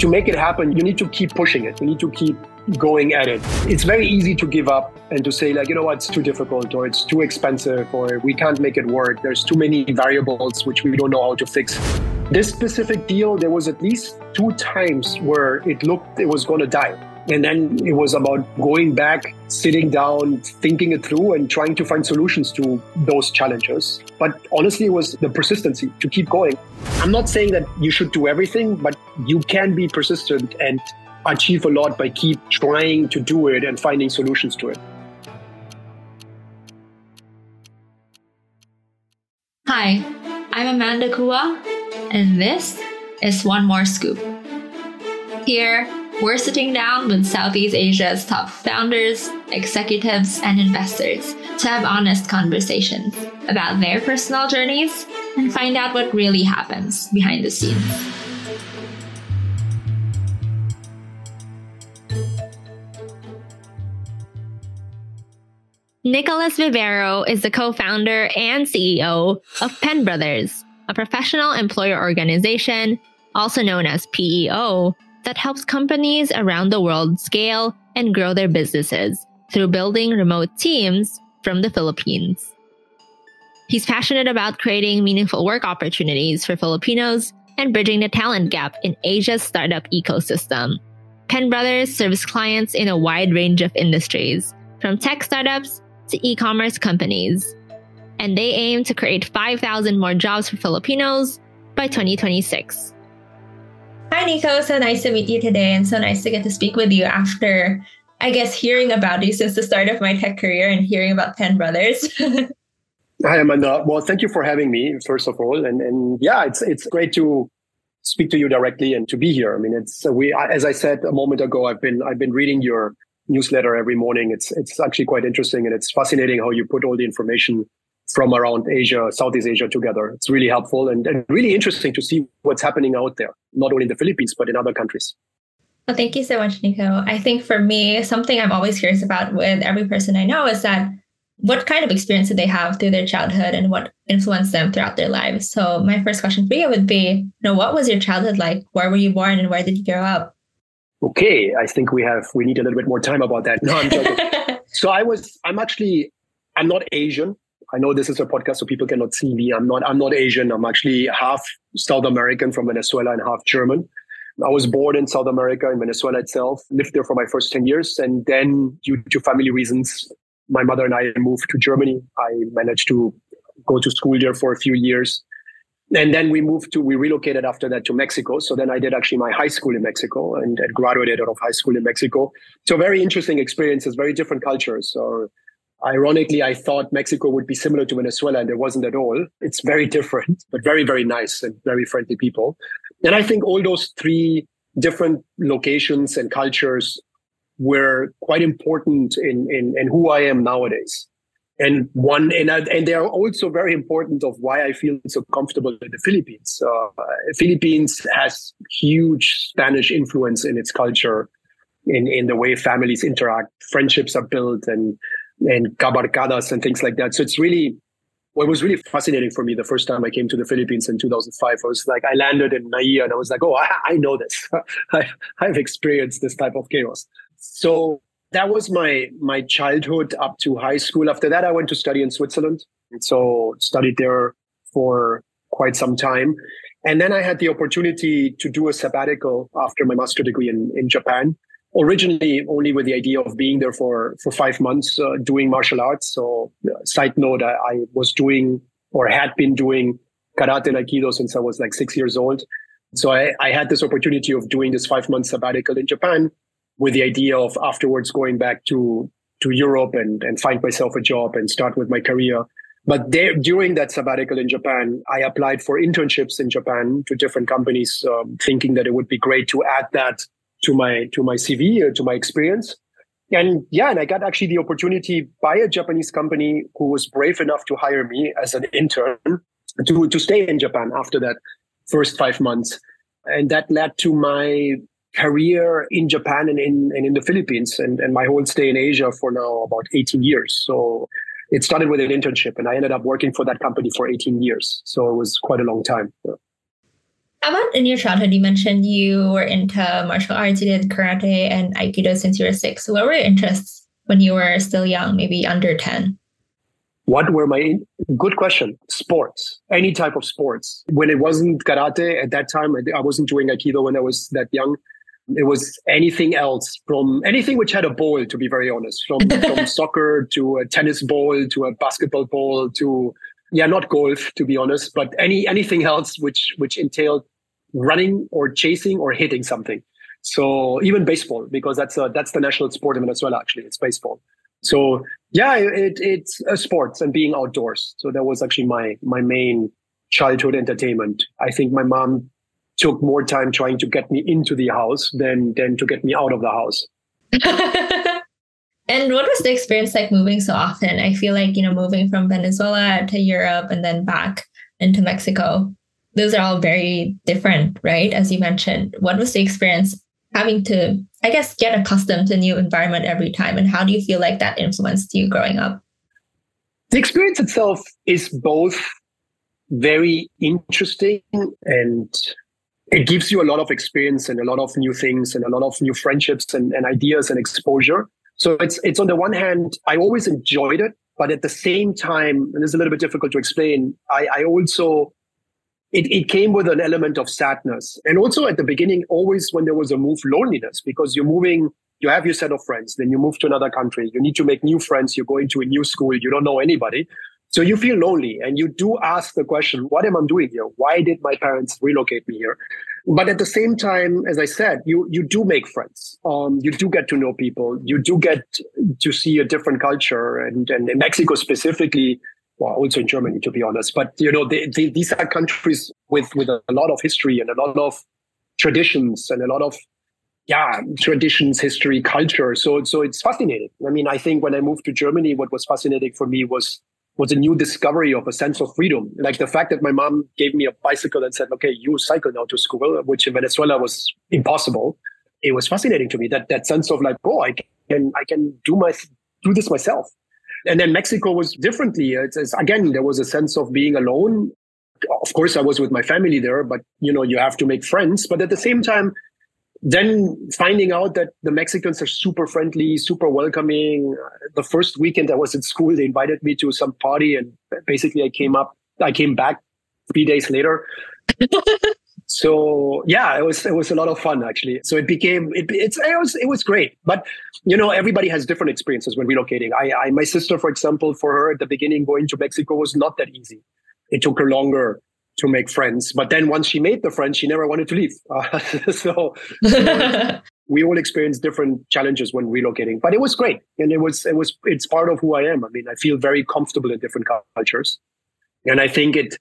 To make it happen, you need to keep pushing it. You need to keep going at it. It's very easy to give up and to say, like, you know what, it's too difficult or it's too expensive or we can't make it work. There's too many variables which we don't know how to fix. This specific deal, there was at least two times where it looked it was going to die. And then it was about going back, sitting down, thinking it through, and trying to find solutions to those challenges. But honestly, it was the persistency to keep going. I'm not saying that you should do everything, but you can be persistent and achieve a lot by keep trying to do it and finding solutions to it. Hi, I'm Amanda Kua, and this is One More Scoop. Here, we're sitting down with Southeast Asia's top founders, executives, and investors to have honest conversations about their personal journeys and find out what really happens behind the scenes. Nicholas Bivero is the co founder and CEO of Penbrothers, a professional employer organization, also known as PEO, that helps companies around the world scale and grow their businesses through building remote teams from the Philippines. He's passionate about creating meaningful work opportunities for Filipinos and bridging the talent gap in Asia's startup ecosystem. Penbrothers serves clients in a wide range of industries, from tech startups to e commerce companies. And they aim to create 5,000 more jobs for Filipinos by 2026. Hi, Nico. So nice to meet you today, and so nice to get to speak with you after, I guess, hearing about you since the start of my tech career and hearing about Penbrothers. Hi, Amanda. Well, thank you for having me, first of all. And, and yeah, it's, it's great to speak to you directly and to be here. I mean, it's, we, as I said a moment ago, I've been, I've been reading your newsletter every morning. It's it's actually quite interesting and it's fascinating how you put all the information from around Asia, Southeast Asia together. It's really helpful and, and really interesting to see what's happening out there, not only in the Philippines, but in other countries. Well, thank you so much, Nico. I think for me, something I'm always curious about with every person I know is that what kind of experience did they have through their childhood and what influenced them throughout their lives? So my first question for you would be, you know, what was your childhood like? Where were you born and where did you grow up? okay, I think we have we need a little bit more time about that. No, I'm joking. so I was I'm actually I'm not Asian. I know this is a podcast, so people cannot see me. I'm not I'm not Asian. I'm actually half South American from Venezuela and half German. I was born in South America in Venezuela itself, lived there for my first 10 years. And then due to family reasons, my mother and I moved to Germany. I managed to go to school there for a few years and then we moved to we relocated after that to mexico so then i did actually my high school in mexico and, and graduated out of high school in mexico so very interesting experiences very different cultures so ironically i thought mexico would be similar to venezuela and it wasn't at all. It's very different but very very nice and very friendly people. And i think all those three different locations and cultures were quite important in in, in who i am nowadays. And one and and they are also very important of why I feel so comfortable in the Philippines. Uh, Philippines has huge Spanish influence in its culture, in in the way families interact, friendships are built, and and cabarcadas and things like that. So it's really what was really fascinating for me the first time I came to the Philippines in 2005. I was like, I landed in NAIA and I was like, oh, I, I know this. I, I've experienced this type of chaos. So that was my my childhood up to high school. After that, I went to study in Switzerland, and so studied there for quite some time. And then I had the opportunity to do a sabbatical after my master degree in, in Japan. Originally, only with the idea of being there for for five months, uh, doing martial arts. So, uh, side note, I, I was doing or had been doing karate and aikido since I was like six years old. So I, I had this opportunity of doing this five month sabbatical in Japan with the idea of afterwards going back to to Europe and and find myself a job and start with my career. But there, during that sabbatical in Japan, I applied for internships in Japan to different companies, um, thinking that it would be great to add that to my to my CV or uh, to my experience. And yeah, and I got actually the opportunity by a Japanese company who was brave enough to hire me as an intern to to stay in Japan after that first five months. And that led to my career in Japan and in, and in the Philippines and, and my whole stay in Asia for now about 18 years. So it started with an internship and I ended up working for that company for 18 years. So it was quite a long time. How about in your childhood? You mentioned you were into martial arts, you did karate and aikido since you were six. So what were your interests when you were still young, maybe under 10? What were my good question? Sports, any type of sports. When it wasn't karate at that time, I wasn't doing aikido when I was that young. It was anything else from anything which had a ball, to be very honest, from, from soccer to a tennis ball to a basketball ball to yeah, not golf, to be honest, but any anything else which which entailed running or chasing or hitting something. So even baseball, because that's a, that's the national sport in Venezuela. Actually, it's baseball. So yeah, it, it's sports and being outdoors. So that was actually my my main childhood entertainment. I think my mom took more time trying to get me into the house than than to get me out of the house. and what was the experience like moving so often? I feel like, you know, moving from Venezuela to Europe and then back into Mexico. Those are all very different, right? As you mentioned. What was the experience having to, I guess, get accustomed to a new environment every time? And how do you feel like that influenced you growing up? The experience itself is both very interesting and it gives you a lot of experience and a lot of new things and a lot of new friendships and, and ideas and exposure. So it's it's on the one hand, I always enjoyed it, but at the same time, and it's a little bit difficult to explain, I, I also it, it came with an element of sadness. And also at the beginning, always when there was a move, loneliness, because you're moving, you have your set of friends, then you move to another country, you need to make new friends, you're going to a new school, you don't know anybody. So you feel lonely and you do ask the question, what am I doing here? Why did my parents relocate me here? But at the same time, as I said, you, you do make friends. Um, you do get to know people. You do get to see a different culture. And, and in Mexico specifically, well, also in Germany, to be honest. But, you know, they, they, these are countries with, with a lot of history and a lot of traditions and a lot of yeah traditions history culture so so it's fascinating i mean i think when i moved to germany what was fascinating for me was was a new discovery of a sense of freedom. Like the fact that my mom gave me a bicycle and said, okay, you cycle now to school, which in Venezuela was impossible. It was fascinating to me that, that sense of like, oh, I can, I can do my, do this myself. And then Mexico was differently. It's, it's, again, there was a sense of being alone. Of course, I was with my family there, but you know, you have to make friends. But at the same time, then finding out that the Mexicans are super friendly, super welcoming. The first weekend I was at school, they invited me to some party, and basically I came up, I came back three days later. so yeah, it was it was a lot of fun actually. So it became it, it's it was it was great. But you know, everybody has different experiences when relocating. I, I my sister, for example, for her at the beginning, going to Mexico was not that easy. It took her longer to make friends. But then once she made the friends, she never wanted to leave. Uh, so we all experience different challenges when relocating, but it was great. And it was, it was, it's part of who I am. I mean, I feel very comfortable in different cultures. And I think it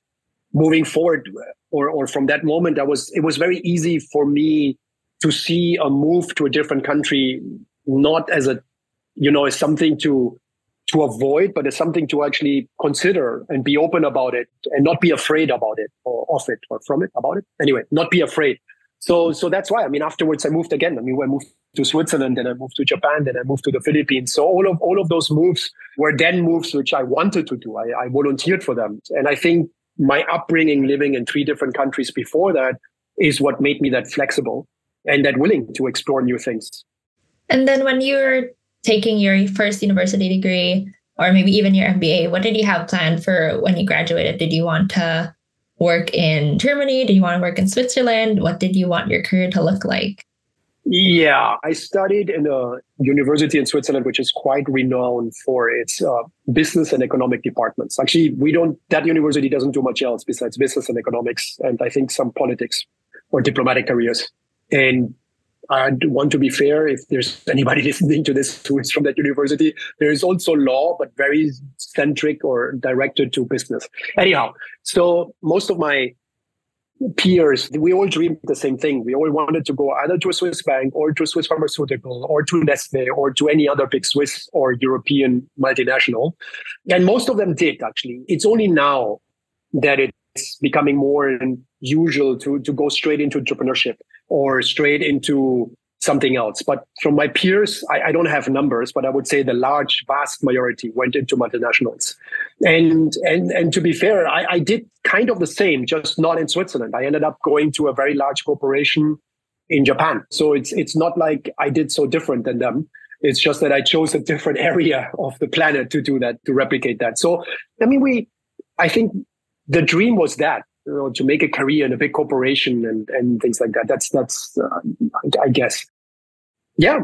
moving forward or, or from that moment, I was, it was very easy for me to see a move to a different country, not as a, you know, as something to to avoid, but it's something to actually consider and be open about it and not be afraid about it or of it or from it about it. Anyway, not be afraid. So, so that's why. I mean, afterwards, I moved again. I mean, I moved to Switzerland, then I moved to Japan, then I moved to the Philippines. So all of all of those moves were then moves which I wanted to do. I, I volunteered for them, and I think my upbringing, living in three different countries before that, is what made me that flexible and that willing to explore new things. And then when you're taking your first university degree or maybe even your MBA, what did you have planned for when you graduated? Did you want to work in Germany? Did you want to work in Switzerland? What did you want your career to look like? Yeah, I studied in a university in Switzerland, which is quite renowned for its uh, business and economic departments. Actually, we don't, that university doesn't do much else besides business and economics, and I think some politics or diplomatic careers. And I want to be fair. If there's anybody listening to this who is from that university, there is also law, but very centric or directed to business. Anyhow, so most of my peers, we all dreamed the same thing. We all wanted to go either to a Swiss bank or to a Swiss pharmaceutical or to Nestle or to any other big Swiss or European multinational. And most of them did actually. It's only now that it's becoming more usual to, to go straight into entrepreneurship or straight into something else. But from my peers, I, I, don't have numbers, but I would say the large, vast majority went into multinationals. And and and to be fair, I, I did kind of the same, just not in Switzerland. I ended up going to a very large corporation in Japan. So it's it's not like I did so different than them. It's just that I chose a different area of the planet to do that, to replicate that. So I mean, we, I think the dream was that you know, to make a career in a big corporation and, and things like that. That's that's uh, I guess. Yeah,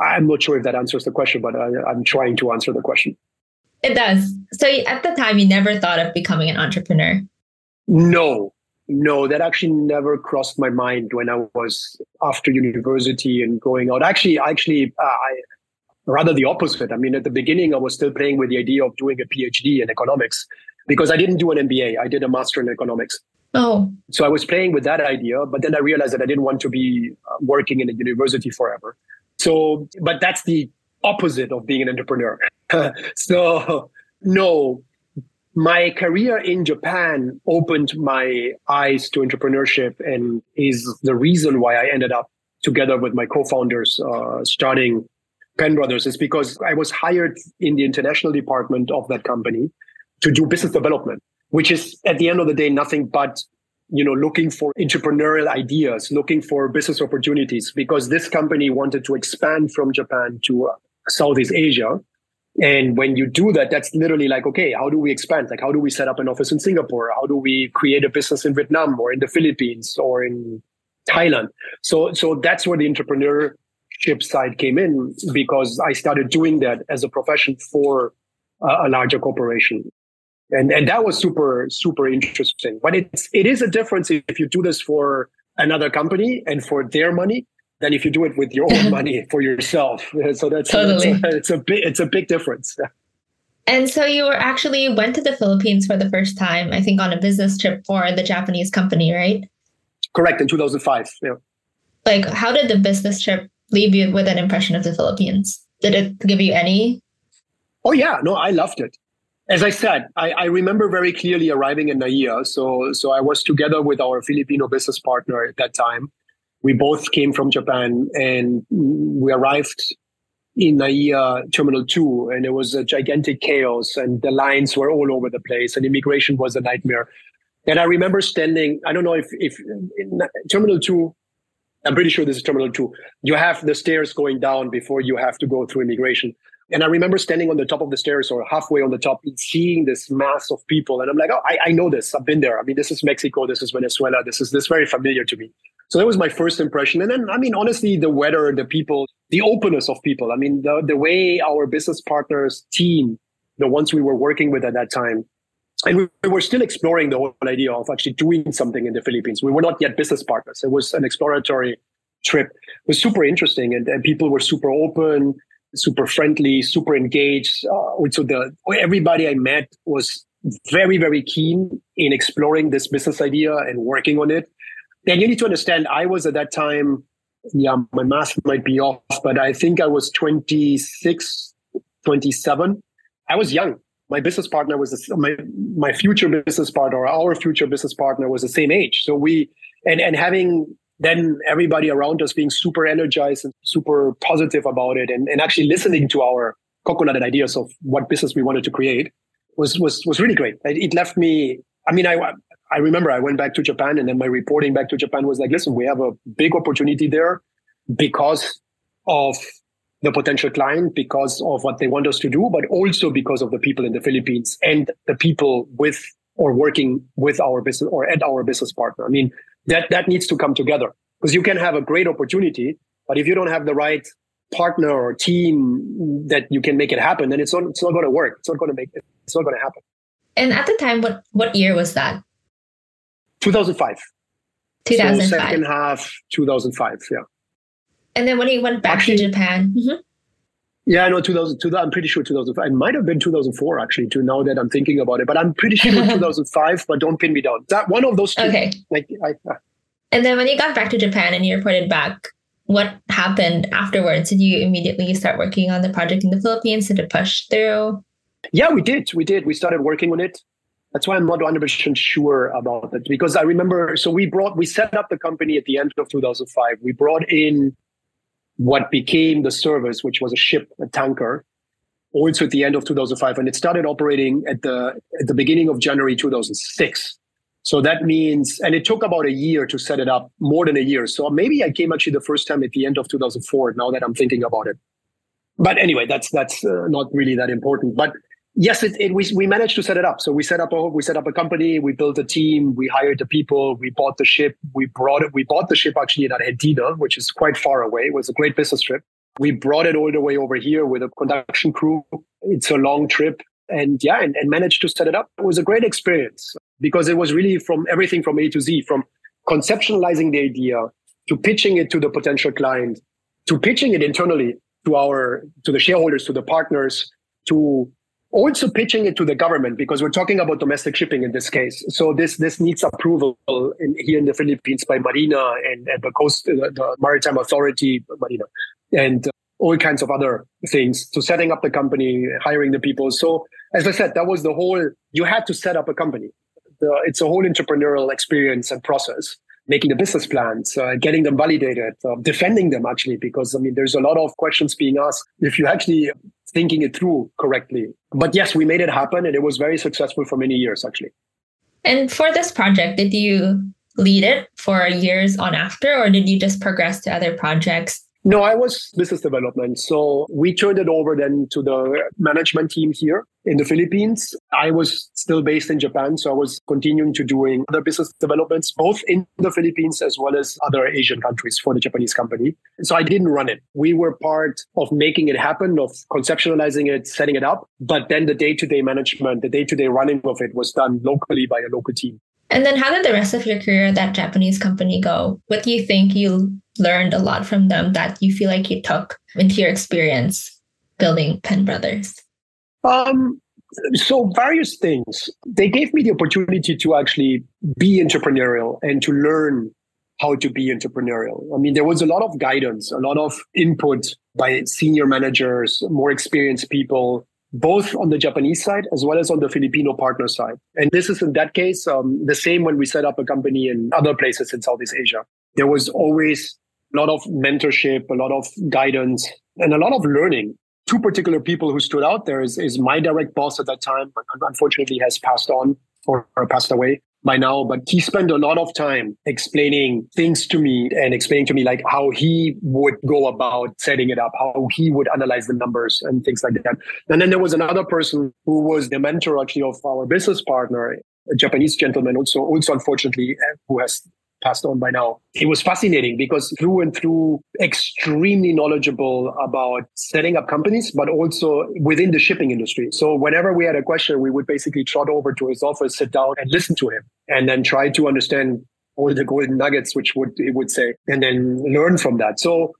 I'm not sure if that answers the question, but I, I'm trying to answer the question. It does. So at the time, you never thought of becoming an entrepreneur. No, no, that actually never crossed my mind when I was after university and going out. Actually, actually, uh, I rather the opposite. I mean, at the beginning, I was still playing with the idea of doing a PhD in economics because I didn't do an MBA. I did a master in economics. Oh. So I was playing with that idea, but then I realized that I didn't want to be uh, working in a university forever. So, but that's the opposite of being an entrepreneur. so, no, my career in Japan opened my eyes to entrepreneurship and is the reason why I ended up together with my co-founders uh, starting Penbrothers is because I was hired in the international department of that company to do business development, which is at the end of the day nothing but you know looking for entrepreneurial ideas, looking for business opportunities because this company wanted to expand from Japan to uh, Southeast Asia. And when you do that, that's literally like, okay, how do we expand? Like, how do we set up an office in Singapore? How do we create a business in Vietnam or in the Philippines or in Thailand? So, so that's where the entrepreneurship side came in because I started doing that as a profession for a larger corporation and and that was super super interesting. But it's it is a difference if you do this for another company and for their money than if you do it with your own money for yourself. So that's, totally. that's a, it's a big it's a big difference. And so you were actually went to the philippines for the first time i think on a business trip for the japanese company right? Correct in 2005 yeah. Like how did the business trip leave you with an impression of the philippines? Did it give you any oh yeah. No i loved it as I said, I, I, remember very clearly arriving in NAIA. So, so I was together with our Filipino business partner at that time. We both came from Japan and we arrived in NAIA Terminal 2 and it was a gigantic chaos and the lines were all over the place and immigration was a nightmare. And I remember standing, I don't know if, if in Terminal 2, I'm pretty sure this is Terminal 2, you have the stairs going down before you have to go through immigration. And I remember standing on the top of the stairs or halfway on the top and seeing this mass of people. And I'm like, oh, I, I know this. I've been there. I mean, this is Mexico. This is Venezuela. This is this very familiar to me. So that was my first impression. And then, I mean, honestly, the weather, the people, the openness of people. I mean, the, the way our business partners team, the ones we were working with at that time, and we, we were still exploring the whole idea of actually doing something in the Philippines. We were not yet business partners. It was an exploratory trip. It was super interesting and, and people were super open super friendly, super engaged. Uh, so the everybody I met was very, very keen in exploring this business idea and working on it. And you need to understand, I was at that time, yeah, my math might be off, but I think I was 26, 27. I was young. My business partner was my my future business partner, our future business partner was the same age. So we and and having then everybody around us being super energized and super positive about it and, and actually listening to our coconut ideas of what business we wanted to create was was was really great. It left me. I mean, I I remember I went back to Japan, and then my reporting back to Japan was like, listen, we have a big opportunity there because of the potential client, because of what they want us to do, but also because of the people in the Philippines and the people with or working with our business or at our business partner. I mean, that that needs to come together because you can have a great opportunity, but if you don't have the right partner or team that you can make it happen, then it's not it's not going to work. It's not going to make it. It's not going to happen. And at the time, what what year was that? 2005. 2005. So second half 2005. Yeah. And then when he went back Actually, to Japan. Mm-hmm. Yeah, no, 2000, 2000, I'm pretty sure 2005. It might have been 2004, actually, to now that I'm thinking about it. But I'm pretty sure 2005, but don't pin me down. That one of those two. Okay. Like, I, uh, and then when you got back to Japan and you reported back, what happened afterwards? Did you immediately start working on the project in the Philippines? Did it push through? Yeah, we did. We did. We started working on it. That's why I'm not 100% sure about it because I remember. So we brought, we set up the company at the end of 2005. We brought in what became the service, which was a ship, a tanker, also at the end of 2005. And it started operating at the, at the beginning of January 2006. So that means, and it took about a year to set it up, more than a year. So maybe I came actually the first time at the end of 2004. Now that I'm thinking about it, but anyway, that's that's uh, not really that important. But yes, it, it, we we managed to set it up. So we set up a we set up a company, we built a team, we hired the people, we bought the ship, we brought it, we bought the ship actually in Argentina, which is quite far away. It was a great business trip. We brought it all the way over here with a production crew. It's a long trip and yeah, and, and managed to set it up. It was a great experience because it was really from everything from A to Z, from conceptualizing the idea to pitching it to the potential client, to pitching it internally to our to the shareholders, to the partners, to also pitching it to the government because we're talking about domestic shipping in this case. So this this needs approval in, here in the Philippines by Marina and, and the coast, the, the Maritime Authority, Marina, and all kinds of other things to setting up the company, hiring the people. So as I said, that was the whole. You had to set up a company the, it's a whole entrepreneurial experience and process making the business plans, uh, getting them validated, uh, defending them actually, because I mean, there's a lot of questions being asked if you're actually thinking it through correctly. But yes, we made it happen and it was very successful for many years actually. And for this project, did you lead it for years on after, or did you just progress to other projects no, I was business development. So we turned it over then to the management team here in the Philippines. I was still based in Japan. So I was continuing to doing other business developments, both in the Philippines as well as other Asian countries for the Japanese company. So I didn't run it. We were part of making it happen, of conceptualizing it, setting it up. But then the day to day management, the day to day running of it was done locally by a local team. And then how did the rest of your career at that Japanese company go? What do you think you learned a lot from them that you feel like you took into your experience building Penbrothers? Um, so various things. They gave me the opportunity to actually be entrepreneurial and to learn how to be entrepreneurial. I mean, there was a lot of guidance, a lot of input by senior managers, more experienced people both on the Japanese side as well as on the Filipino partner side. And this is in that case um, the same when we set up a company in other places in Southeast Asia. There was always a lot of mentorship, a lot of guidance, and a lot of learning. Two particular people who stood out there is, is my direct boss at that time, unfortunately has passed on or, or passed away by now, but he spent a lot of time explaining things to me and explaining to me like how he would go about setting it up, how he would analyze the numbers and things like that. And then there was another person who was the mentor actually of our business partner, a Japanese gentleman also, also unfortunately, uh, who has passed on by now. It was fascinating because through and through, extremely knowledgeable about setting up companies, but also within the shipping industry. So whenever we had a question, we would basically trot over to his office, sit down and listen to him and then try to understand all the golden nuggets, which would, he would say, and then learn from that. So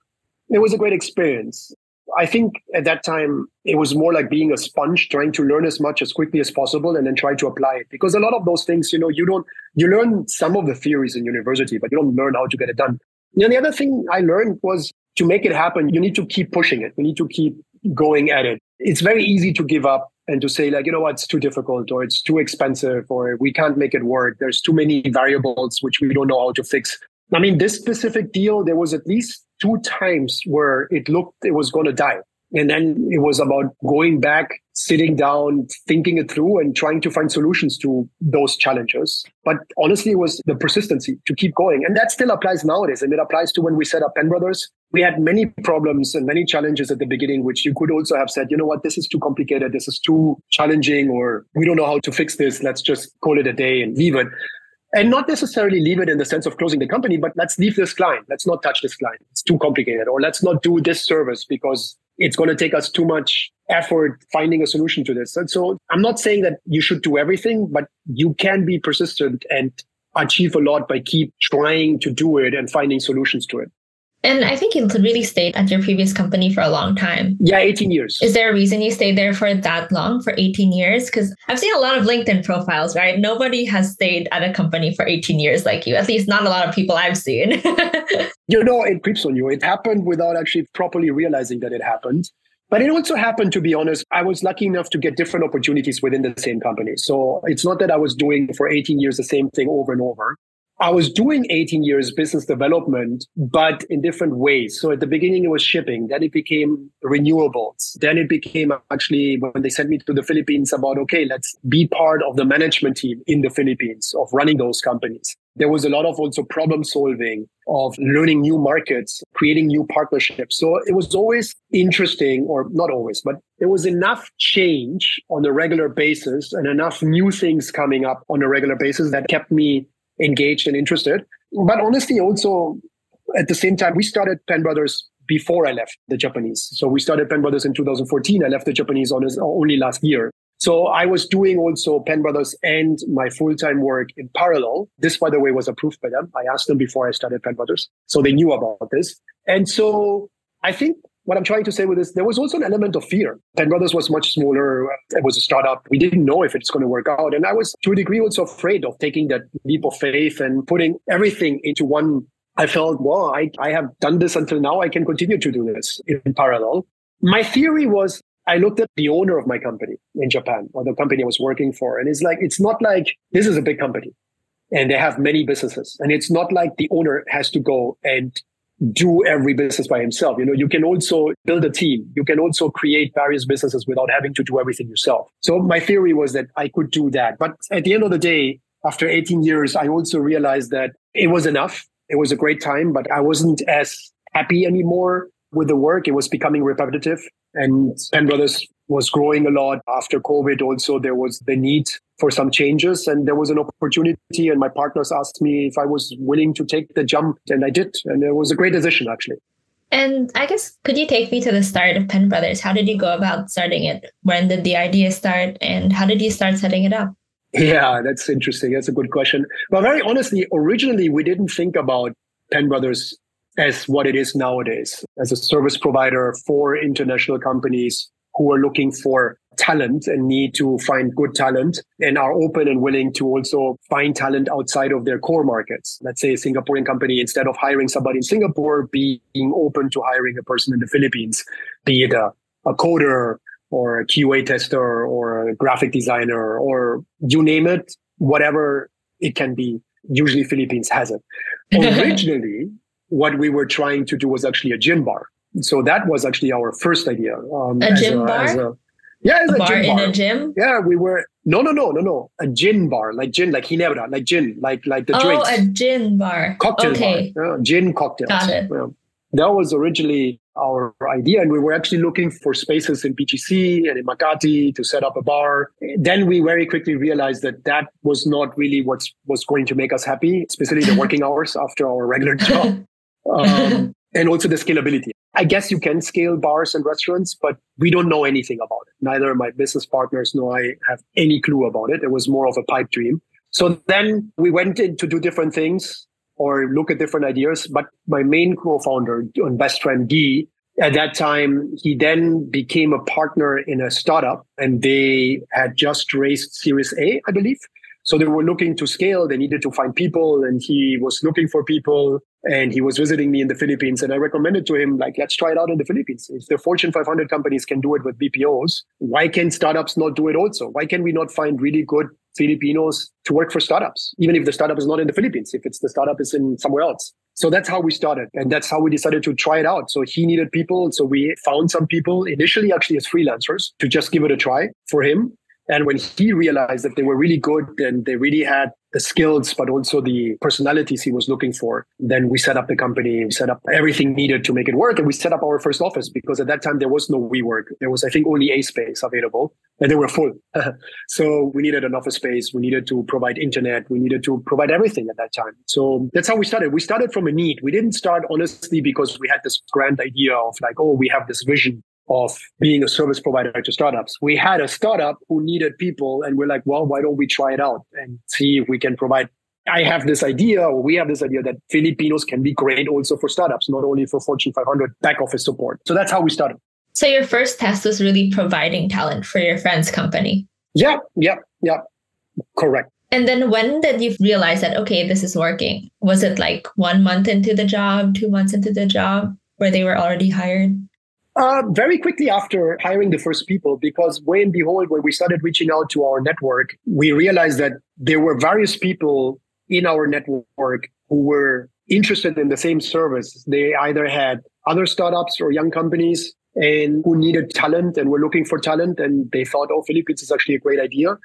it was a great experience. I think at that time it was more like being a sponge, trying to learn as much as quickly as possible and then try to apply it. Because a lot of those things, you know, you don't you learn some of the theories in university, but you don't learn how to get it done. And the other thing I learned was to make it happen, you need to keep pushing it. You need to keep going at it. It's very easy to give up and to say like, you know what, it's too difficult or it's too expensive or we can't make it work. There's too many variables which we don't know how to fix. I mean, this specific deal, there was at least two times where it looked it was going to die. And then it was about going back, sitting down, thinking it through and trying to find solutions to those challenges. But honestly, it was the persistency to keep going. And that still applies nowadays. And it applies to when we set up Penbrothers. We had many problems and many challenges at the beginning, which you could also have said, you know what, this is too complicated. This is too challenging, or we don't know how to fix this. Let's just call it a day and leave it and not necessarily leave it in the sense of closing the company, but let's leave this client. Let's not touch this client. It's too complicated. Or let's not do this service because it's going to take us too much effort finding a solution to this. And so I'm not saying that you should do everything, but you can be persistent and achieve a lot by keep trying to do it and finding solutions to it. And I think you really stayed at your previous company for a long time. Yeah, 18 years. Is there a reason you stayed there for that long, for 18 years? Because I've seen a lot of LinkedIn profiles, right? Nobody has stayed at a company for 18 years like you, at least not a lot of people I've seen. you know, it creeps on you. It happened without actually properly realizing that it happened. But it also happened, to be honest, I was lucky enough to get different opportunities within the same company. So it's not that I was doing for 18 years the same thing over and over. I was doing 18 years business development, but in different ways. So at the beginning, it was shipping. Then it became renewables. Then it became actually when they sent me to the Philippines about, okay, let's be part of the management team in the Philippines of running those companies. There was a lot of also problem solving of learning new markets, creating new partnerships. So it was always interesting or not always, but there was enough change on a regular basis and enough new things coming up on a regular basis that kept me engaged and interested. But honestly, also at the same time, we started Penbrothers before I left the Japanese. So we started Penbrothers in 2014. I left the Japanese on only last year. So I was doing also Penbrothers and my full-time work in parallel. This, by the way, was approved by them. I asked them before I started Penbrothers. So they knew about this. And so I think what I'm trying to say with this, there was also an element of fear. Penbrothers was much smaller. It was a startup. We didn't know if it's going to work out. And I was to a degree also afraid of taking that leap of faith and putting everything into one. I felt, well, I, I have done this until now. I can continue to do this in parallel. My theory was I looked at the owner of my company in Japan or the company I was working for. And it's like, it's not like this is a big company and they have many businesses. And it's not like the owner has to go and do every business by himself. You know, you can also build a team. You can also create various businesses without having to do everything yourself. So my theory was that I could do that. But at the end of the day, after 18 years, I also realized that it was enough. It was a great time, but I wasn't as happy anymore with the work. It was becoming repetitive and Penbrothers was growing a lot after COVID. Also, there was the need for some changes and there was an opportunity and my partners asked me if I was willing to take the jump and I did. And it was a great decision actually. And I guess could you take me to the start of Penbrothers? How did you go about starting it? When did the idea start and how did you start setting it up? Yeah, that's interesting. That's a good question. But very honestly, originally we didn't think about Penbrothers as what it is nowadays as a service provider for international companies who are looking for talent and need to find good talent and are open and willing to also find talent outside of their core markets. Let's say a Singaporean company, instead of hiring somebody in Singapore, being open to hiring a person in the Philippines, be it a, a coder or a QA tester or a graphic designer or you name it, whatever it can be. Usually Philippines has it. Originally, what we were trying to do was actually a gin bar. So that was actually our first idea. Um, a gym a, bar? A, yeah, a, a bar in a gym. Yeah, we were no, no, no, no, no. A gin bar, like gin, like Ginebra, like gin, like like the oh, drinks. Oh, a gin bar. Cocktail okay. bar. Yeah, gin cocktails. Got it. Yeah. That was originally our idea, and we were actually looking for spaces in BGC and in Makati to set up a bar. Then we very quickly realized that that was not really what was going to make us happy, especially the working hours after our regular job. Um, and also the scalability. I guess you can scale bars and restaurants, but we don't know anything about it. Neither my business partners nor I have any clue about it. It was more of a pipe dream. So then we went in to do different things or look at different ideas. But my main co-founder and best friend, Guy, at that time, he then became a partner in a startup and they had just raised Series A, I believe. So they were looking to scale. They needed to find people and he was looking for people and he was visiting me in the Philippines. And I recommended to him, like, let's try it out in the Philippines. If the Fortune 500 companies can do it with BPOs, why can startups not do it also? Why can we not find really good Filipinos to work for startups, even if the startup is not in the Philippines, if it's the startup is in somewhere else? So that's how we started. And that's how we decided to try it out. So he needed people. So we found some people initially actually as freelancers to just give it a try for him. And when he realized that they were really good and they really had the skills, but also the personalities he was looking for, then we set up the company, we set up everything needed to make it work. And we set up our first office because at that time there was no WeWork. There was, I think, only a space available and they were full. so we needed an office space. We needed to provide internet. We needed to provide everything at that time. So that's how we started. We started from a need. We didn't start honestly because we had this grand idea of like, oh, we have this vision of being a service provider to startups. We had a startup who needed people and we're like, well, why don't we try it out and see if we can provide I have this idea, or we have this idea that Filipinos can be great also for startups, not only for Fortune 500 back office support. So that's how we started. So your first test was really providing talent for your friend's company. Yeah, yeah, yeah. Correct. And then when did you realize that, okay, this is working? Was it like one month into the job, two months into the job, where they were already hired? Uh, very quickly after hiring the first people, because way and behold, when we started reaching out to our network, we realized that there were various people in our network who were interested in the same service. They either had other startups or young companies and who needed talent and were looking for talent and they thought, oh, Philippines is actually a great idea.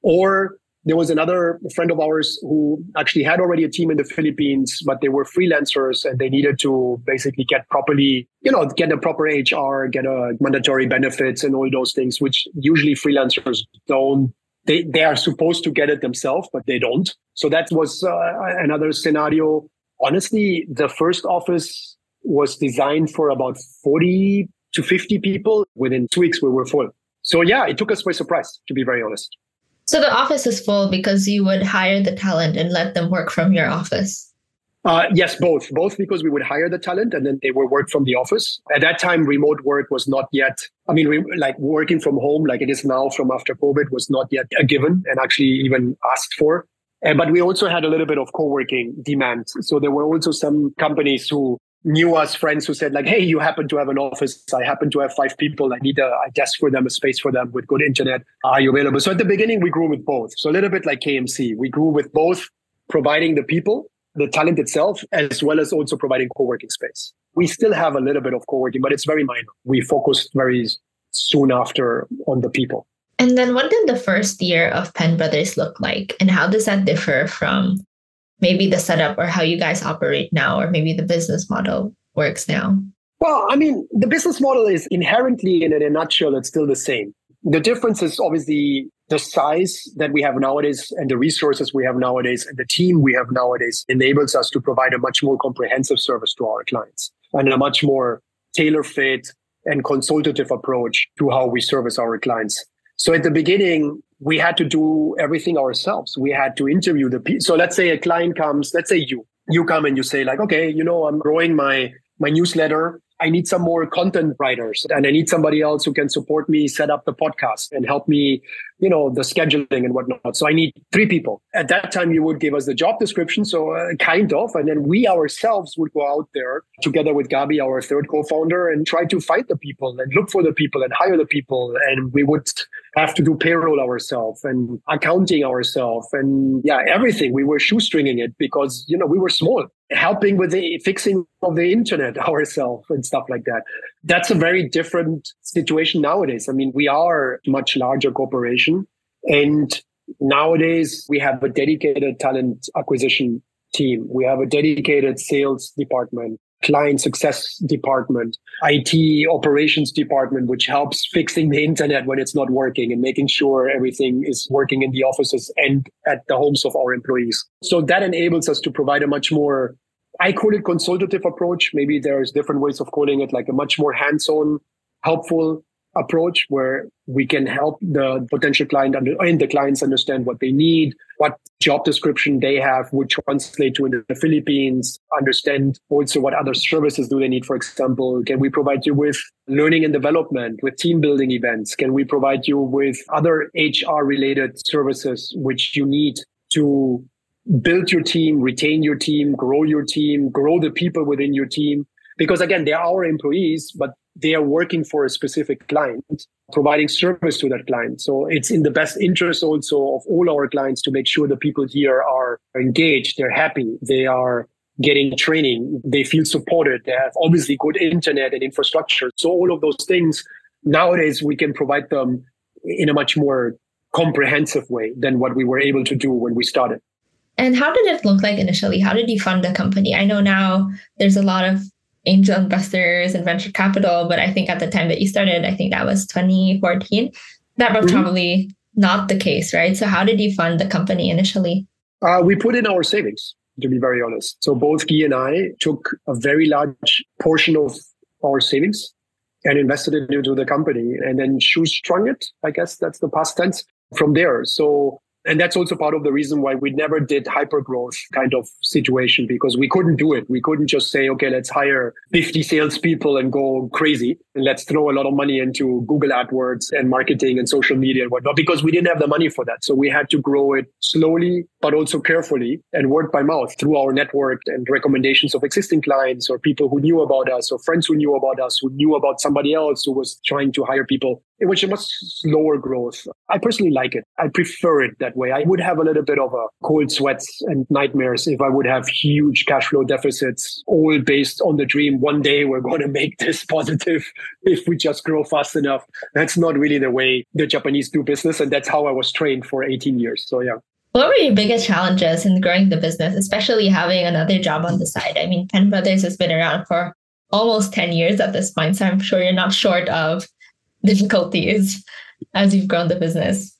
Or there was another friend of ours who actually had already a team in the Philippines, but they were freelancers and they needed to basically get properly, you know, get a proper HR, get a mandatory benefits and all those things, which usually freelancers don't. They, they are supposed to get it themselves, but they don't. So that was uh, another scenario. Honestly, the first office was designed for about 40 to 50 people. Within two weeks, we were full. So yeah, it took us by surprise, to be very honest. So the office is full because you would hire the talent and let them work from your office. Uh, yes, both. Both because we would hire the talent and then they would work from the office. At that time, remote work was not yet, I mean, re- like working from home, like it is now from after COVID, was not yet a given and actually even asked for. Uh, but we also had a little bit of co-working demand. So there were also some companies who knew us friends who said like, Hey, you happen to have an office. I happen to have five people. I need a, a, desk for them, a space for them with good internet. Are you available? So at the beginning, we grew with both. So a little bit like KMC, we grew with both providing the people, the talent itself, as well as also providing co-working space. We still have a little bit of co-working, but it's very minor. We focused very soon after on the people. And then what did the first year of Penbrothers look like? And how does that differ from maybe the setup or how you guys operate now, or maybe the business model works now? Well, I mean, the business model is inherently, in a nutshell, it's still the same. The difference is obviously the size that we have nowadays and the resources we have nowadays and the team we have nowadays enables us to provide a much more comprehensive service to our clients and a much more tailor fit and consultative approach to how we service our clients. So at the beginning, we had to do everything ourselves. We had to interview the people. So let's say a client comes, let's say you, you come and you say like, okay, you know, I'm growing my, my newsletter. I need some more content writers and I need somebody else who can support me set up the podcast and help me, you know, the scheduling and whatnot. So I need three people. At that time, you would give us the job description. So uh, kind of, and then we ourselves would go out there together with Gabi, our third co-founder and try to find the people and look for the people and hire the people. And we would have to do payroll ourselves and accounting ourselves and yeah, everything. We were shoestringing it because, you know, we were small helping with the fixing of the internet ourselves and stuff like that. That's a very different situation nowadays. I mean, we are much larger corporation and nowadays we have a dedicated talent acquisition team. We have a dedicated sales department client success department, IT operations department, which helps fixing the internet when it's not working and making sure everything is working in the offices and at the homes of our employees. So that enables us to provide a much more, I call it consultative approach. Maybe there's different ways of calling it, like a much more hands-on, helpful approach where we can help the potential client under, and the clients understand what they need, what job description they have would translate to in the Philippines, understand also what other services do they need. For example, can we provide you with learning and development, with team building events? Can we provide you with other HR related services which you need to build your team, retain your team, grow your team, grow the people within your team? Because again, they're our employees, but they are working for a specific client, providing service to that client. So it's in the best interest also of all our clients to make sure the people here are engaged, they're happy, they are getting training, they feel supported, they have obviously good internet and infrastructure. So all of those things nowadays we can provide them in a much more comprehensive way than what we were able to do when we started. And how did it look like initially? How did you fund the company? I know now there's a lot of angel investors and venture capital. But I think at the time that you started, I think that was 2014. That was mm-hmm. probably not the case, right? So how did you fund the company initially? Uh, we put in our savings, to be very honest. So both Guy and I took a very large portion of our savings and invested it into the company and then shoestrung it. I guess that's the past tense from there. So and that's also part of the reason why we never did hyper growth kind of situation because we couldn't do it. We couldn't just say, okay, let's hire 50 salespeople and go crazy and let's throw a lot of money into Google AdWords and marketing and social media and whatnot because we didn't have the money for that. So we had to grow it slowly, but also carefully and word by mouth through our network and recommendations of existing clients or people who knew about us or friends who knew about us, who knew about somebody else who was trying to hire people. Which is much slower growth. I personally like it. I prefer it that way. I would have a little bit of a cold sweats and nightmares if I would have huge cash flow deficits, all based on the dream one day we're going to make this positive if we just grow fast enough. That's not really the way the Japanese do business. And that's how I was trained for 18 years. So, yeah. What were your biggest challenges in growing the business, especially having another job on the side? I mean, Penbrothers has been around for almost 10 years at this point. So I'm sure you're not short of difficulties as you've grown the business.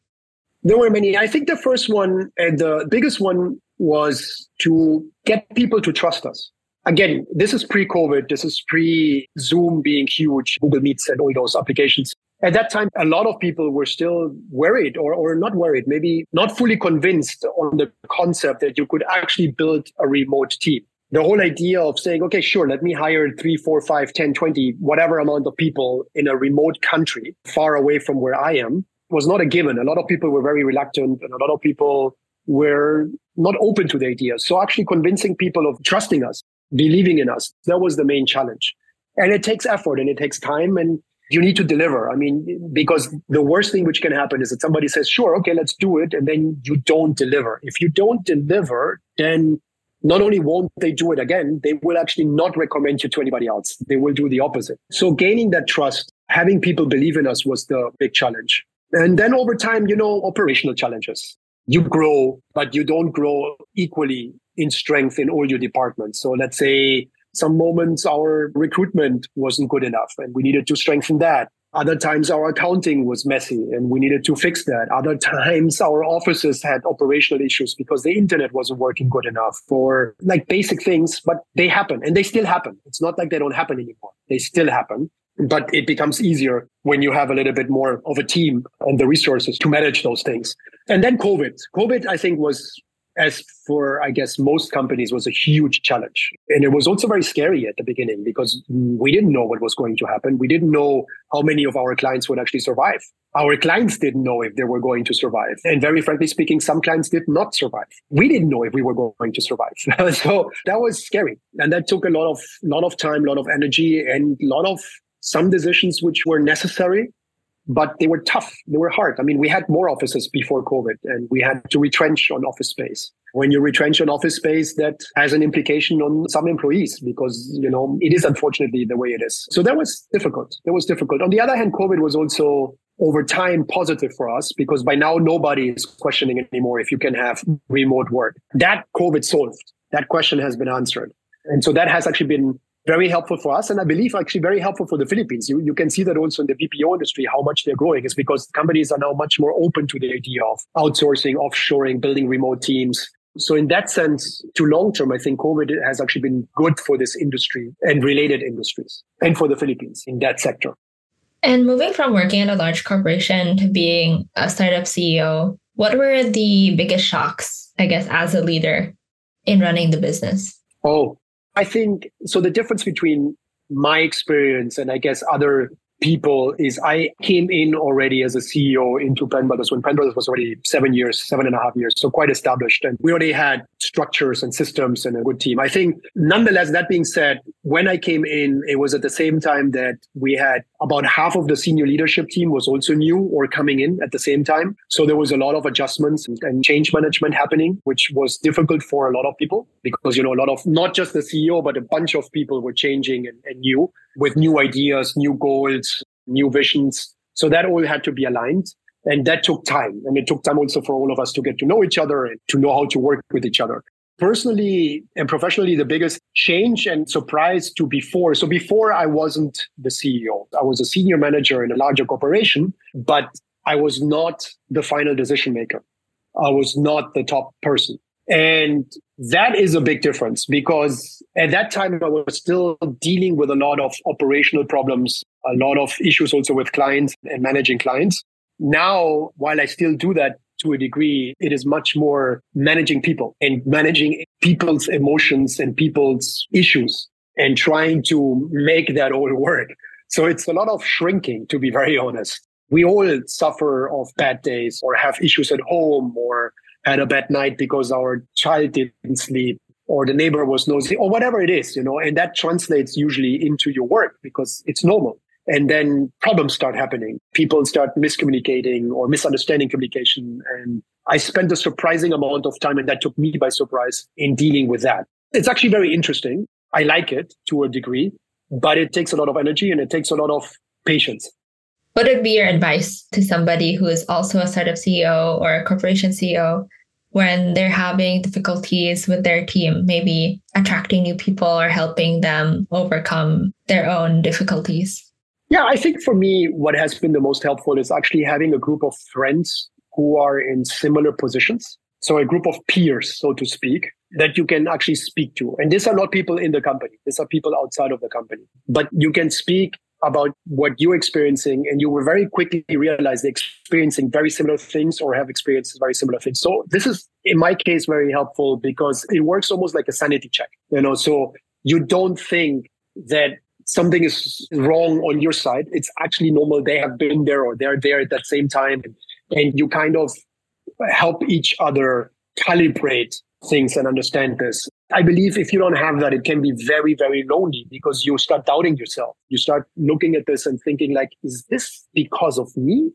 There were many. I think the first one and the biggest one was to get people to trust us. Again, this is pre COVID. This is pre Zoom being huge, Google Meets and all those applications. At that time, a lot of people were still worried or, or not worried, maybe not fully convinced on the concept that you could actually build a remote team the whole idea of saying, okay, sure, let me hire three, four, five, 10, 20, whatever amount of people in a remote country far away from where I am was not a given. A lot of people were very reluctant and a lot of people were not open to the idea. So actually convincing people of trusting us, believing in us, that was the main challenge. And it takes effort and it takes time and you need to deliver. I mean, because the worst thing which can happen is that somebody says, sure, okay, let's do it. And then you don't deliver. If you don't deliver, then not only won't they do it again, they will actually not recommend you to anybody else. They will do the opposite. So gaining that trust, having people believe in us was the big challenge. And then over time, you know, operational challenges. You grow, but you don't grow equally in strength in all your departments. So let's say some moments our recruitment wasn't good enough and we needed to strengthen that. Other times our accounting was messy and we needed to fix that. Other times our offices had operational issues because the internet wasn't working good enough for like basic things, but they happen and they still happen. It's not like they don't happen anymore. They still happen, but it becomes easier when you have a little bit more of a team and the resources to manage those things. And then COVID. COVID, I think, was as for I guess most companies was a huge challenge. And it was also very scary at the beginning because we didn't know what was going to happen. We didn't know how many of our clients would actually survive. Our clients didn't know if they were going to survive. And very frankly speaking, some clients did not survive. We didn't know if we were going to survive. so that was scary. And that took a lot of lot of time, a lot of energy and a lot of some decisions which were necessary but they were tough. They were hard. I mean, we had more offices before COVID and we had to retrench on office space. When you retrench on office space, that has an implication on some employees because, you know, it is unfortunately the way it is. So that was difficult. That was difficult. On the other hand, COVID was also over time positive for us because by now nobody is questioning anymore if you can have remote work. That COVID solved. That question has been answered. And so that has actually been very helpful for us. And I believe actually very helpful for the Philippines. You, you can see that also in the BPO industry, how much they're growing is because companies are now much more open to the idea of outsourcing, offshoring, building remote teams. So in that sense, to long term, I think COVID has actually been good for this industry and related industries and for the Philippines in that sector. And moving from working at a large corporation to being a startup CEO, what were the biggest shocks, I guess, as a leader in running the business? Oh, I think so. The difference between my experience and I guess other people is I came in already as a CEO into Penbrothers when Penbrothers was already seven years, seven and a half years, so quite established. And we already had structures and systems and a good team. I think, nonetheless, that being said, when I came in, it was at the same time that we had about half of the senior leadership team was also new or coming in at the same time. So there was a lot of adjustments and change management happening, which was difficult for a lot of people because, you know, a lot of not just the CEO, but a bunch of people were changing and, and new with new ideas, new goals, new visions. So that all had to be aligned. And that took time. And it took time also for all of us to get to know each other and to know how to work with each other. Personally and professionally, the biggest change and surprise to before. So before I wasn't the CEO, I was a senior manager in a larger corporation, but I was not the final decision maker. I was not the top person. And that is a big difference because at that time I was still dealing with a lot of operational problems, a lot of issues also with clients and managing clients. Now, while I still do that to a degree, it is much more managing people and managing people's emotions and people's issues and trying to make that all work. So it's a lot of shrinking, to be very honest. We all suffer of bad days or have issues at home or had a bad night because our child didn't sleep or the neighbor was nosy or whatever it is, you know, and that translates usually into your work because it's normal. And then problems start happening. People start miscommunicating or misunderstanding communication. And I spent a surprising amount of time, and that took me by surprise in dealing with that. It's actually very interesting. I like it to a degree, but it takes a lot of energy and it takes a lot of patience. What would be your advice to somebody who is also a startup CEO or a corporation CEO when they're having difficulties with their team, maybe attracting new people or helping them overcome their own difficulties? Yeah, I think for me, what has been the most helpful is actually having a group of friends who are in similar positions. So a group of peers, so to speak, that you can actually speak to. And these are not people in the company. These are people outside of the company, but you can speak about what you're experiencing and you will very quickly realize they're experiencing very similar things or have experienced very similar things. So this is, in my case, very helpful because it works almost like a sanity check, you know, so you don't think that something is wrong on your side. It's actually normal. They have been there or they're there at that same time. And you kind of help each other calibrate things and understand this. I believe if you don't have that, it can be very, very lonely because you start doubting yourself. You start looking at this and thinking like, is this because of me?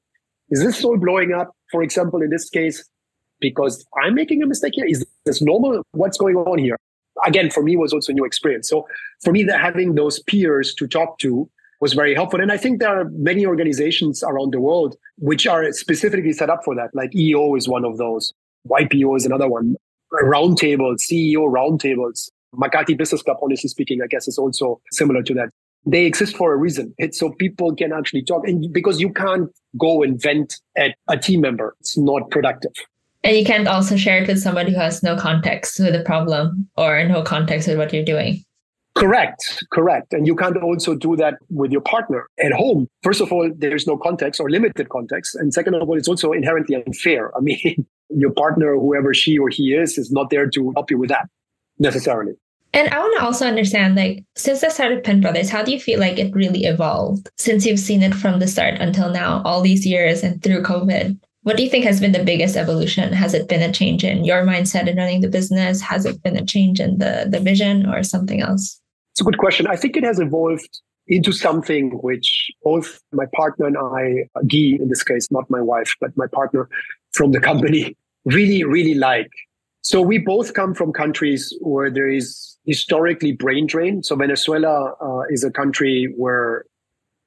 Is this all blowing up? For example, in this case, because I'm making a mistake here? Is this normal? What's going on here? Again, for me was also a new experience. So for me, that having those peers to talk to was very helpful. And I think there are many organizations around the world which are specifically set up for that. Like EO is one of those. YPO is another one roundtables, CEO roundtables. Makati Business Club, honestly speaking, I guess is also similar to that. They exist for a reason. It's so people can actually talk and because you can't go and vent at a team member. It's not productive. And you can't also share it with somebody who has no context with the problem or no context with what you're doing. Correct, correct. And you can't also do that with your partner at home. First of all, there's no context or limited context. And second of all, it's also inherently unfair. I mean, your partner, whoever she or he is, is not there to help you with that necessarily. And I want to also understand, like, since the start of Penbrothers, how do you feel like it really evolved since you've seen it from the start until now, all these years and through COVID? What do you think has been the biggest evolution? Has it been a change in your mindset in running the business? Has it been a change in the, the vision or something else? It's a good question. I think it has evolved into something which both my partner and I, Guy in this case, not my wife, but my partner from the company, really, really like. So we both come from countries where there is historically brain drain. So Venezuela uh, is a country where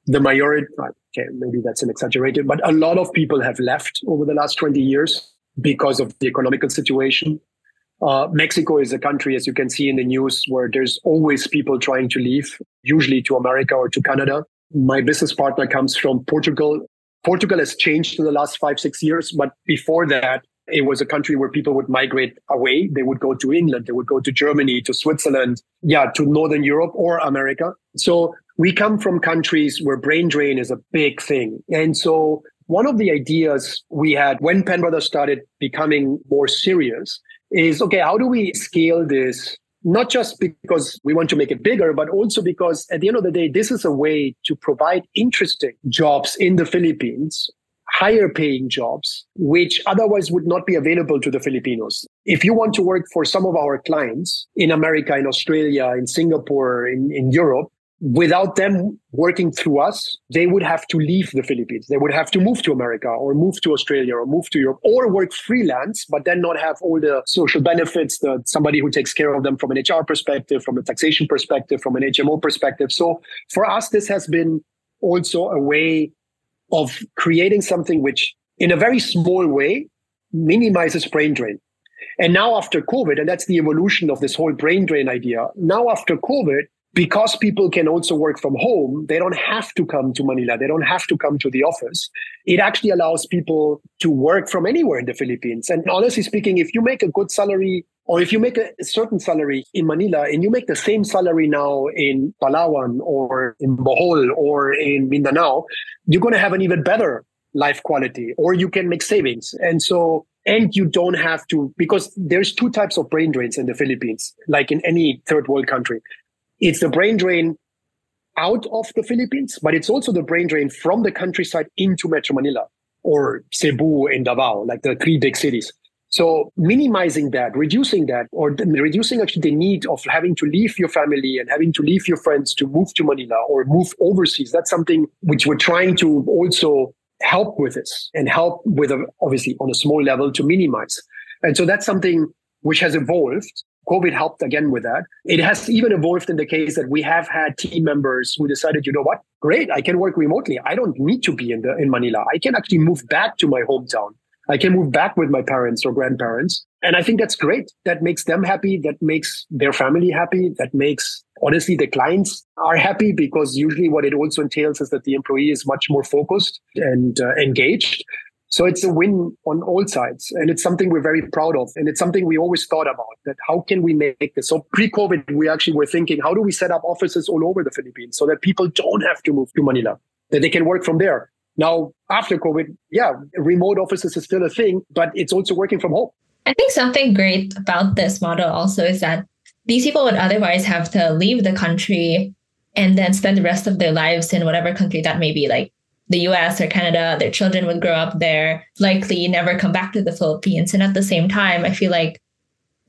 the majority, okay, maybe that's an exaggerated, but a lot of people have left over the last 20 years because of the economical situation. Uh, Mexico is a country, as you can see in the news, where there's always people trying to leave, usually to America or to Canada. My business partner comes from Portugal. Portugal has changed in the last five, six years, but before that, it was a country where people would migrate away. They would go to England, they would go to Germany, to Switzerland, yeah, to Northern Europe or America. So we come from countries where brain drain is a big thing. And so one of the ideas we had when Penbrothers started becoming more serious is okay, how do we scale this? Not just because we want to make it bigger, but also because at the end of the day, this is a way to provide interesting jobs in the Philippines higher paying jobs, which otherwise would not be available to the Filipinos. If you want to work for some of our clients in America, in Australia, in Singapore, in, in Europe, without them working through us, they would have to leave the Philippines. They would have to move to America or move to Australia or move to Europe or work freelance, but then not have all the social benefits that somebody who takes care of them from an HR perspective, from a taxation perspective, from an HMO perspective. So for us, this has been also a way of creating something which, in a very small way, minimizes brain drain. And now after COVID, and that's the evolution of this whole brain drain idea. Now after COVID, because people can also work from home, they don't have to come to Manila. They don't have to come to the office. It actually allows people to work from anywhere in the Philippines. And honestly speaking, if you make a good salary or if you make a certain salary in Manila and you make the same salary now in Palawan or in Bohol or in Mindanao, you're going to have an even better life quality or you can make savings. And so, and you don't have to, because there's two types of brain drains in the Philippines, like in any third world country. It's the brain drain out of the Philippines, but it's also the brain drain from the countryside into Metro Manila or Cebu and Davao, like the three big cities. So minimizing that, reducing that, or reducing actually the need of having to leave your family and having to leave your friends to move to Manila or move overseas. That's something which we're trying to also help with this and help with, obviously on a small level to minimize. And so that's something which has evolved. COVID helped again with that. It has even evolved in the case that we have had team members who decided, you know what? Great. I can work remotely. I don't need to be in the, in Manila. I can actually move back to my hometown. I can move back with my parents or grandparents. And I think that's great. That makes them happy. That makes their family happy. That makes, honestly, the clients are happy because usually what it also entails is that the employee is much more focused and uh, engaged. So it's a win on all sides. And it's something we're very proud of. And it's something we always thought about that how can we make this? So pre COVID, we actually were thinking, how do we set up offices all over the Philippines so that people don't have to move to Manila, that they can work from there? Now, after COVID, yeah, remote offices is still a thing, but it's also working from home. I think something great about this model also is that these people would otherwise have to leave the country and then spend the rest of their lives in whatever country that may be, like the US or Canada. Their children would grow up there, likely never come back to the Philippines. And at the same time, I feel like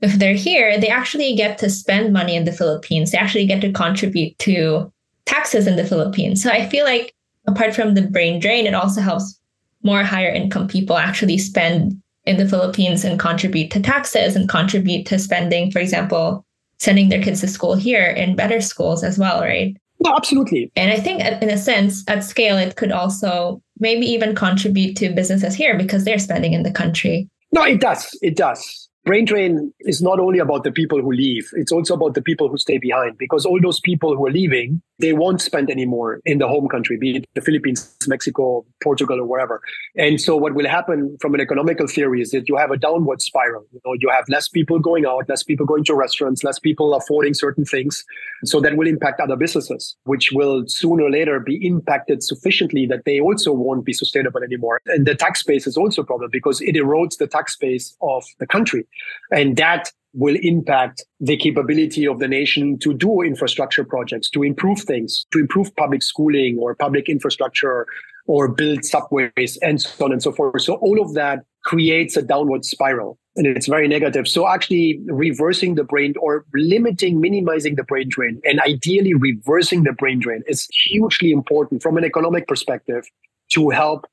if they're here, they actually get to spend money in the Philippines. They actually get to contribute to taxes in the Philippines. So I feel like apart from the brain drain, it also helps more higher income people actually spend in the Philippines and contribute to taxes and contribute to spending, for example, sending their kids to school here in better schools as well, right? No, absolutely. And I think, in a sense, at scale, it could also maybe even contribute to businesses here because they're spending in the country. No, it does. It does brain drain is not only about the people who leave, it's also about the people who stay behind because all those people who are leaving, they won't spend anymore in the home country, be it the Philippines, Mexico, Portugal, or wherever. And so what will happen from an economical theory is that you have a downward spiral. You know, you have less people going out, less people going to restaurants, less people affording certain things. So that will impact other businesses, which will sooner or later be impacted sufficiently that they also won't be sustainable anymore. And the tax base is also a problem because it erodes the tax base of the country. And that will impact the capability of the nation to do infrastructure projects, to improve things, to improve public schooling or public infrastructure or build subways and so on and so forth. So all of that creates a downward spiral and it's very negative. So actually reversing the brain or limiting, minimizing the brain drain and ideally reversing the brain drain is hugely important from an economic perspective to help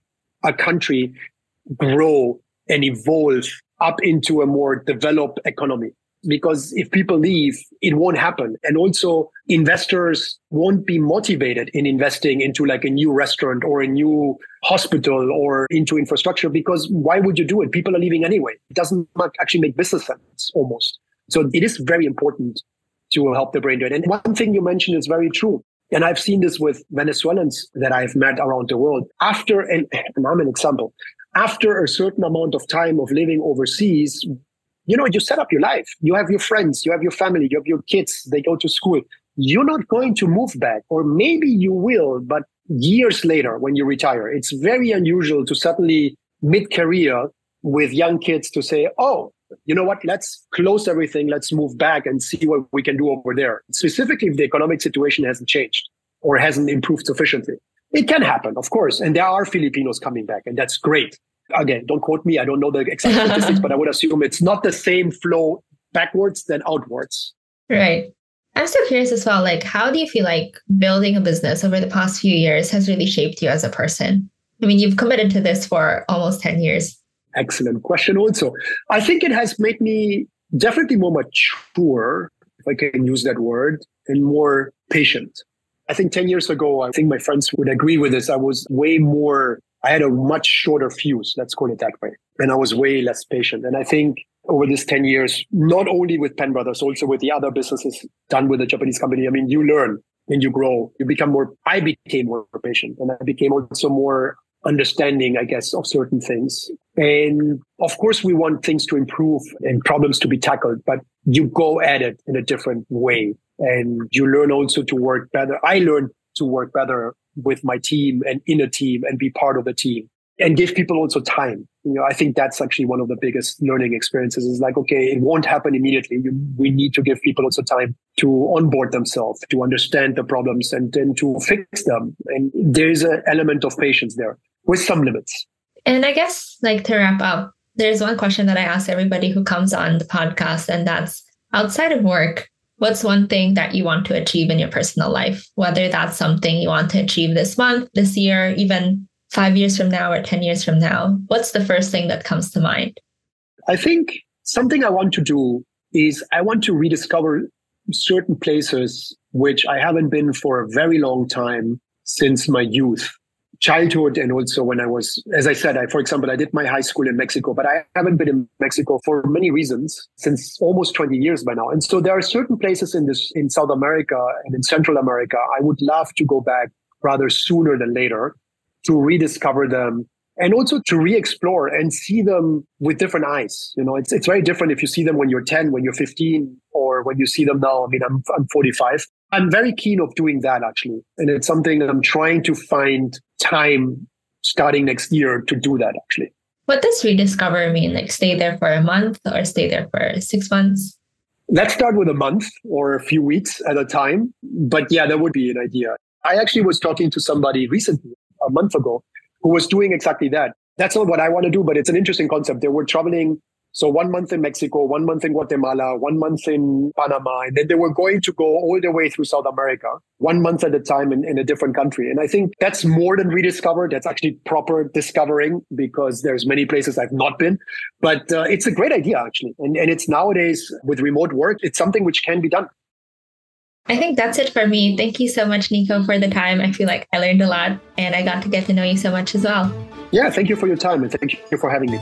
a country grow and evolve up into a more developed economy. Because if people leave, it won't happen. And also investors won't be motivated in investing into like a new restaurant or a new hospital or into infrastructure because why would you do it? People are leaving anyway. It doesn't actually make business sense almost. So it is very important to help the brain do it. And one thing you mentioned is very true. And I've seen this with Venezuelans that I've met around the world. After, and, and I'm an example, after a certain amount of time of living overseas, you know, you set up your life. You have your friends, you have your family, you have your kids, they go to school. You're not going to move back, or maybe you will, but years later when you retire. It's very unusual to suddenly mid career with young kids to say, oh, you know what, let's close everything, let's move back and see what we can do over there. Specifically, if the economic situation hasn't changed or hasn't improved sufficiently. It can happen, of course. And there are Filipinos coming back, and that's great. Again, don't quote me. I don't know the exact statistics, but I would assume it's not the same flow backwards than outwards. Right. I'm still curious as well. Like, how do you feel like building a business over the past few years has really shaped you as a person? I mean, you've committed to this for almost 10 years. Excellent question, also. I think it has made me definitely more mature, if I can use that word, and more patient. I think 10 years ago, I think my friends would agree with this. I was way more, I had a much shorter fuse, let's call it that way. And I was way less patient. And I think over this 10 years, not only with Penbrothers, also with the other businesses done with the Japanese company, I mean, you learn and you grow, you become more, I became more patient and I became also more understanding, I guess, of certain things. And of course, we want things to improve and problems to be tackled, but you go at it in a different way and you learn also to work better. I learned to work better with my team and in a team and be part of the team and give people also time. You know, I think that's actually one of the biggest learning experiences is like, okay, it won't happen immediately. We need to give people also time to onboard themselves, to understand the problems and then to fix them. And there's an element of patience there with some limits. And I guess like to wrap up, There's one question that I ask everybody who comes on the podcast, and that's outside of work, what's one thing that you want to achieve in your personal life? Whether that's something you want to achieve this month, this year, even five years from now or 10 years from now, what's the first thing that comes to mind? I think something I want to do is I want to rediscover certain places which I haven't been for a very long time since my youth childhood and also when I was, as I said, I, for example, I did my high school in Mexico, but I haven't been in Mexico for many reasons since almost 20 years by now. And so there are certain places in this, in South America and in Central America, I would love to go back rather sooner than later to rediscover them and also to re-explore and see them with different eyes. You know, it's, it's very different if you see them when you're 10, when you're 15, or when you see them now. I mean, I'm, I'm 45. I'm very keen of doing that actually. And it's something I'm trying to find time starting next year to do that actually. What does rediscover mean? Like stay there for a month or stay there for six months? Let's start with a month or a few weeks at a time. But yeah, that would be an idea. I actually was talking to somebody recently, a month ago, who was doing exactly that. That's not what I want to do, but it's an interesting concept. They were traveling so one month in Mexico, one month in Guatemala, one month in Panama, and then they were going to go all the way through South America, one month at a time in, in a different country. And I think that's more than rediscovered. That's actually proper discovering because there's many places I've not been. But uh, it's a great idea actually, and and it's nowadays with remote work, it's something which can be done. I think that's it for me. Thank you so much, Nico, for the time. I feel like I learned a lot and I got to get to know you so much as well. Yeah, thank you for your time and thank you for having me.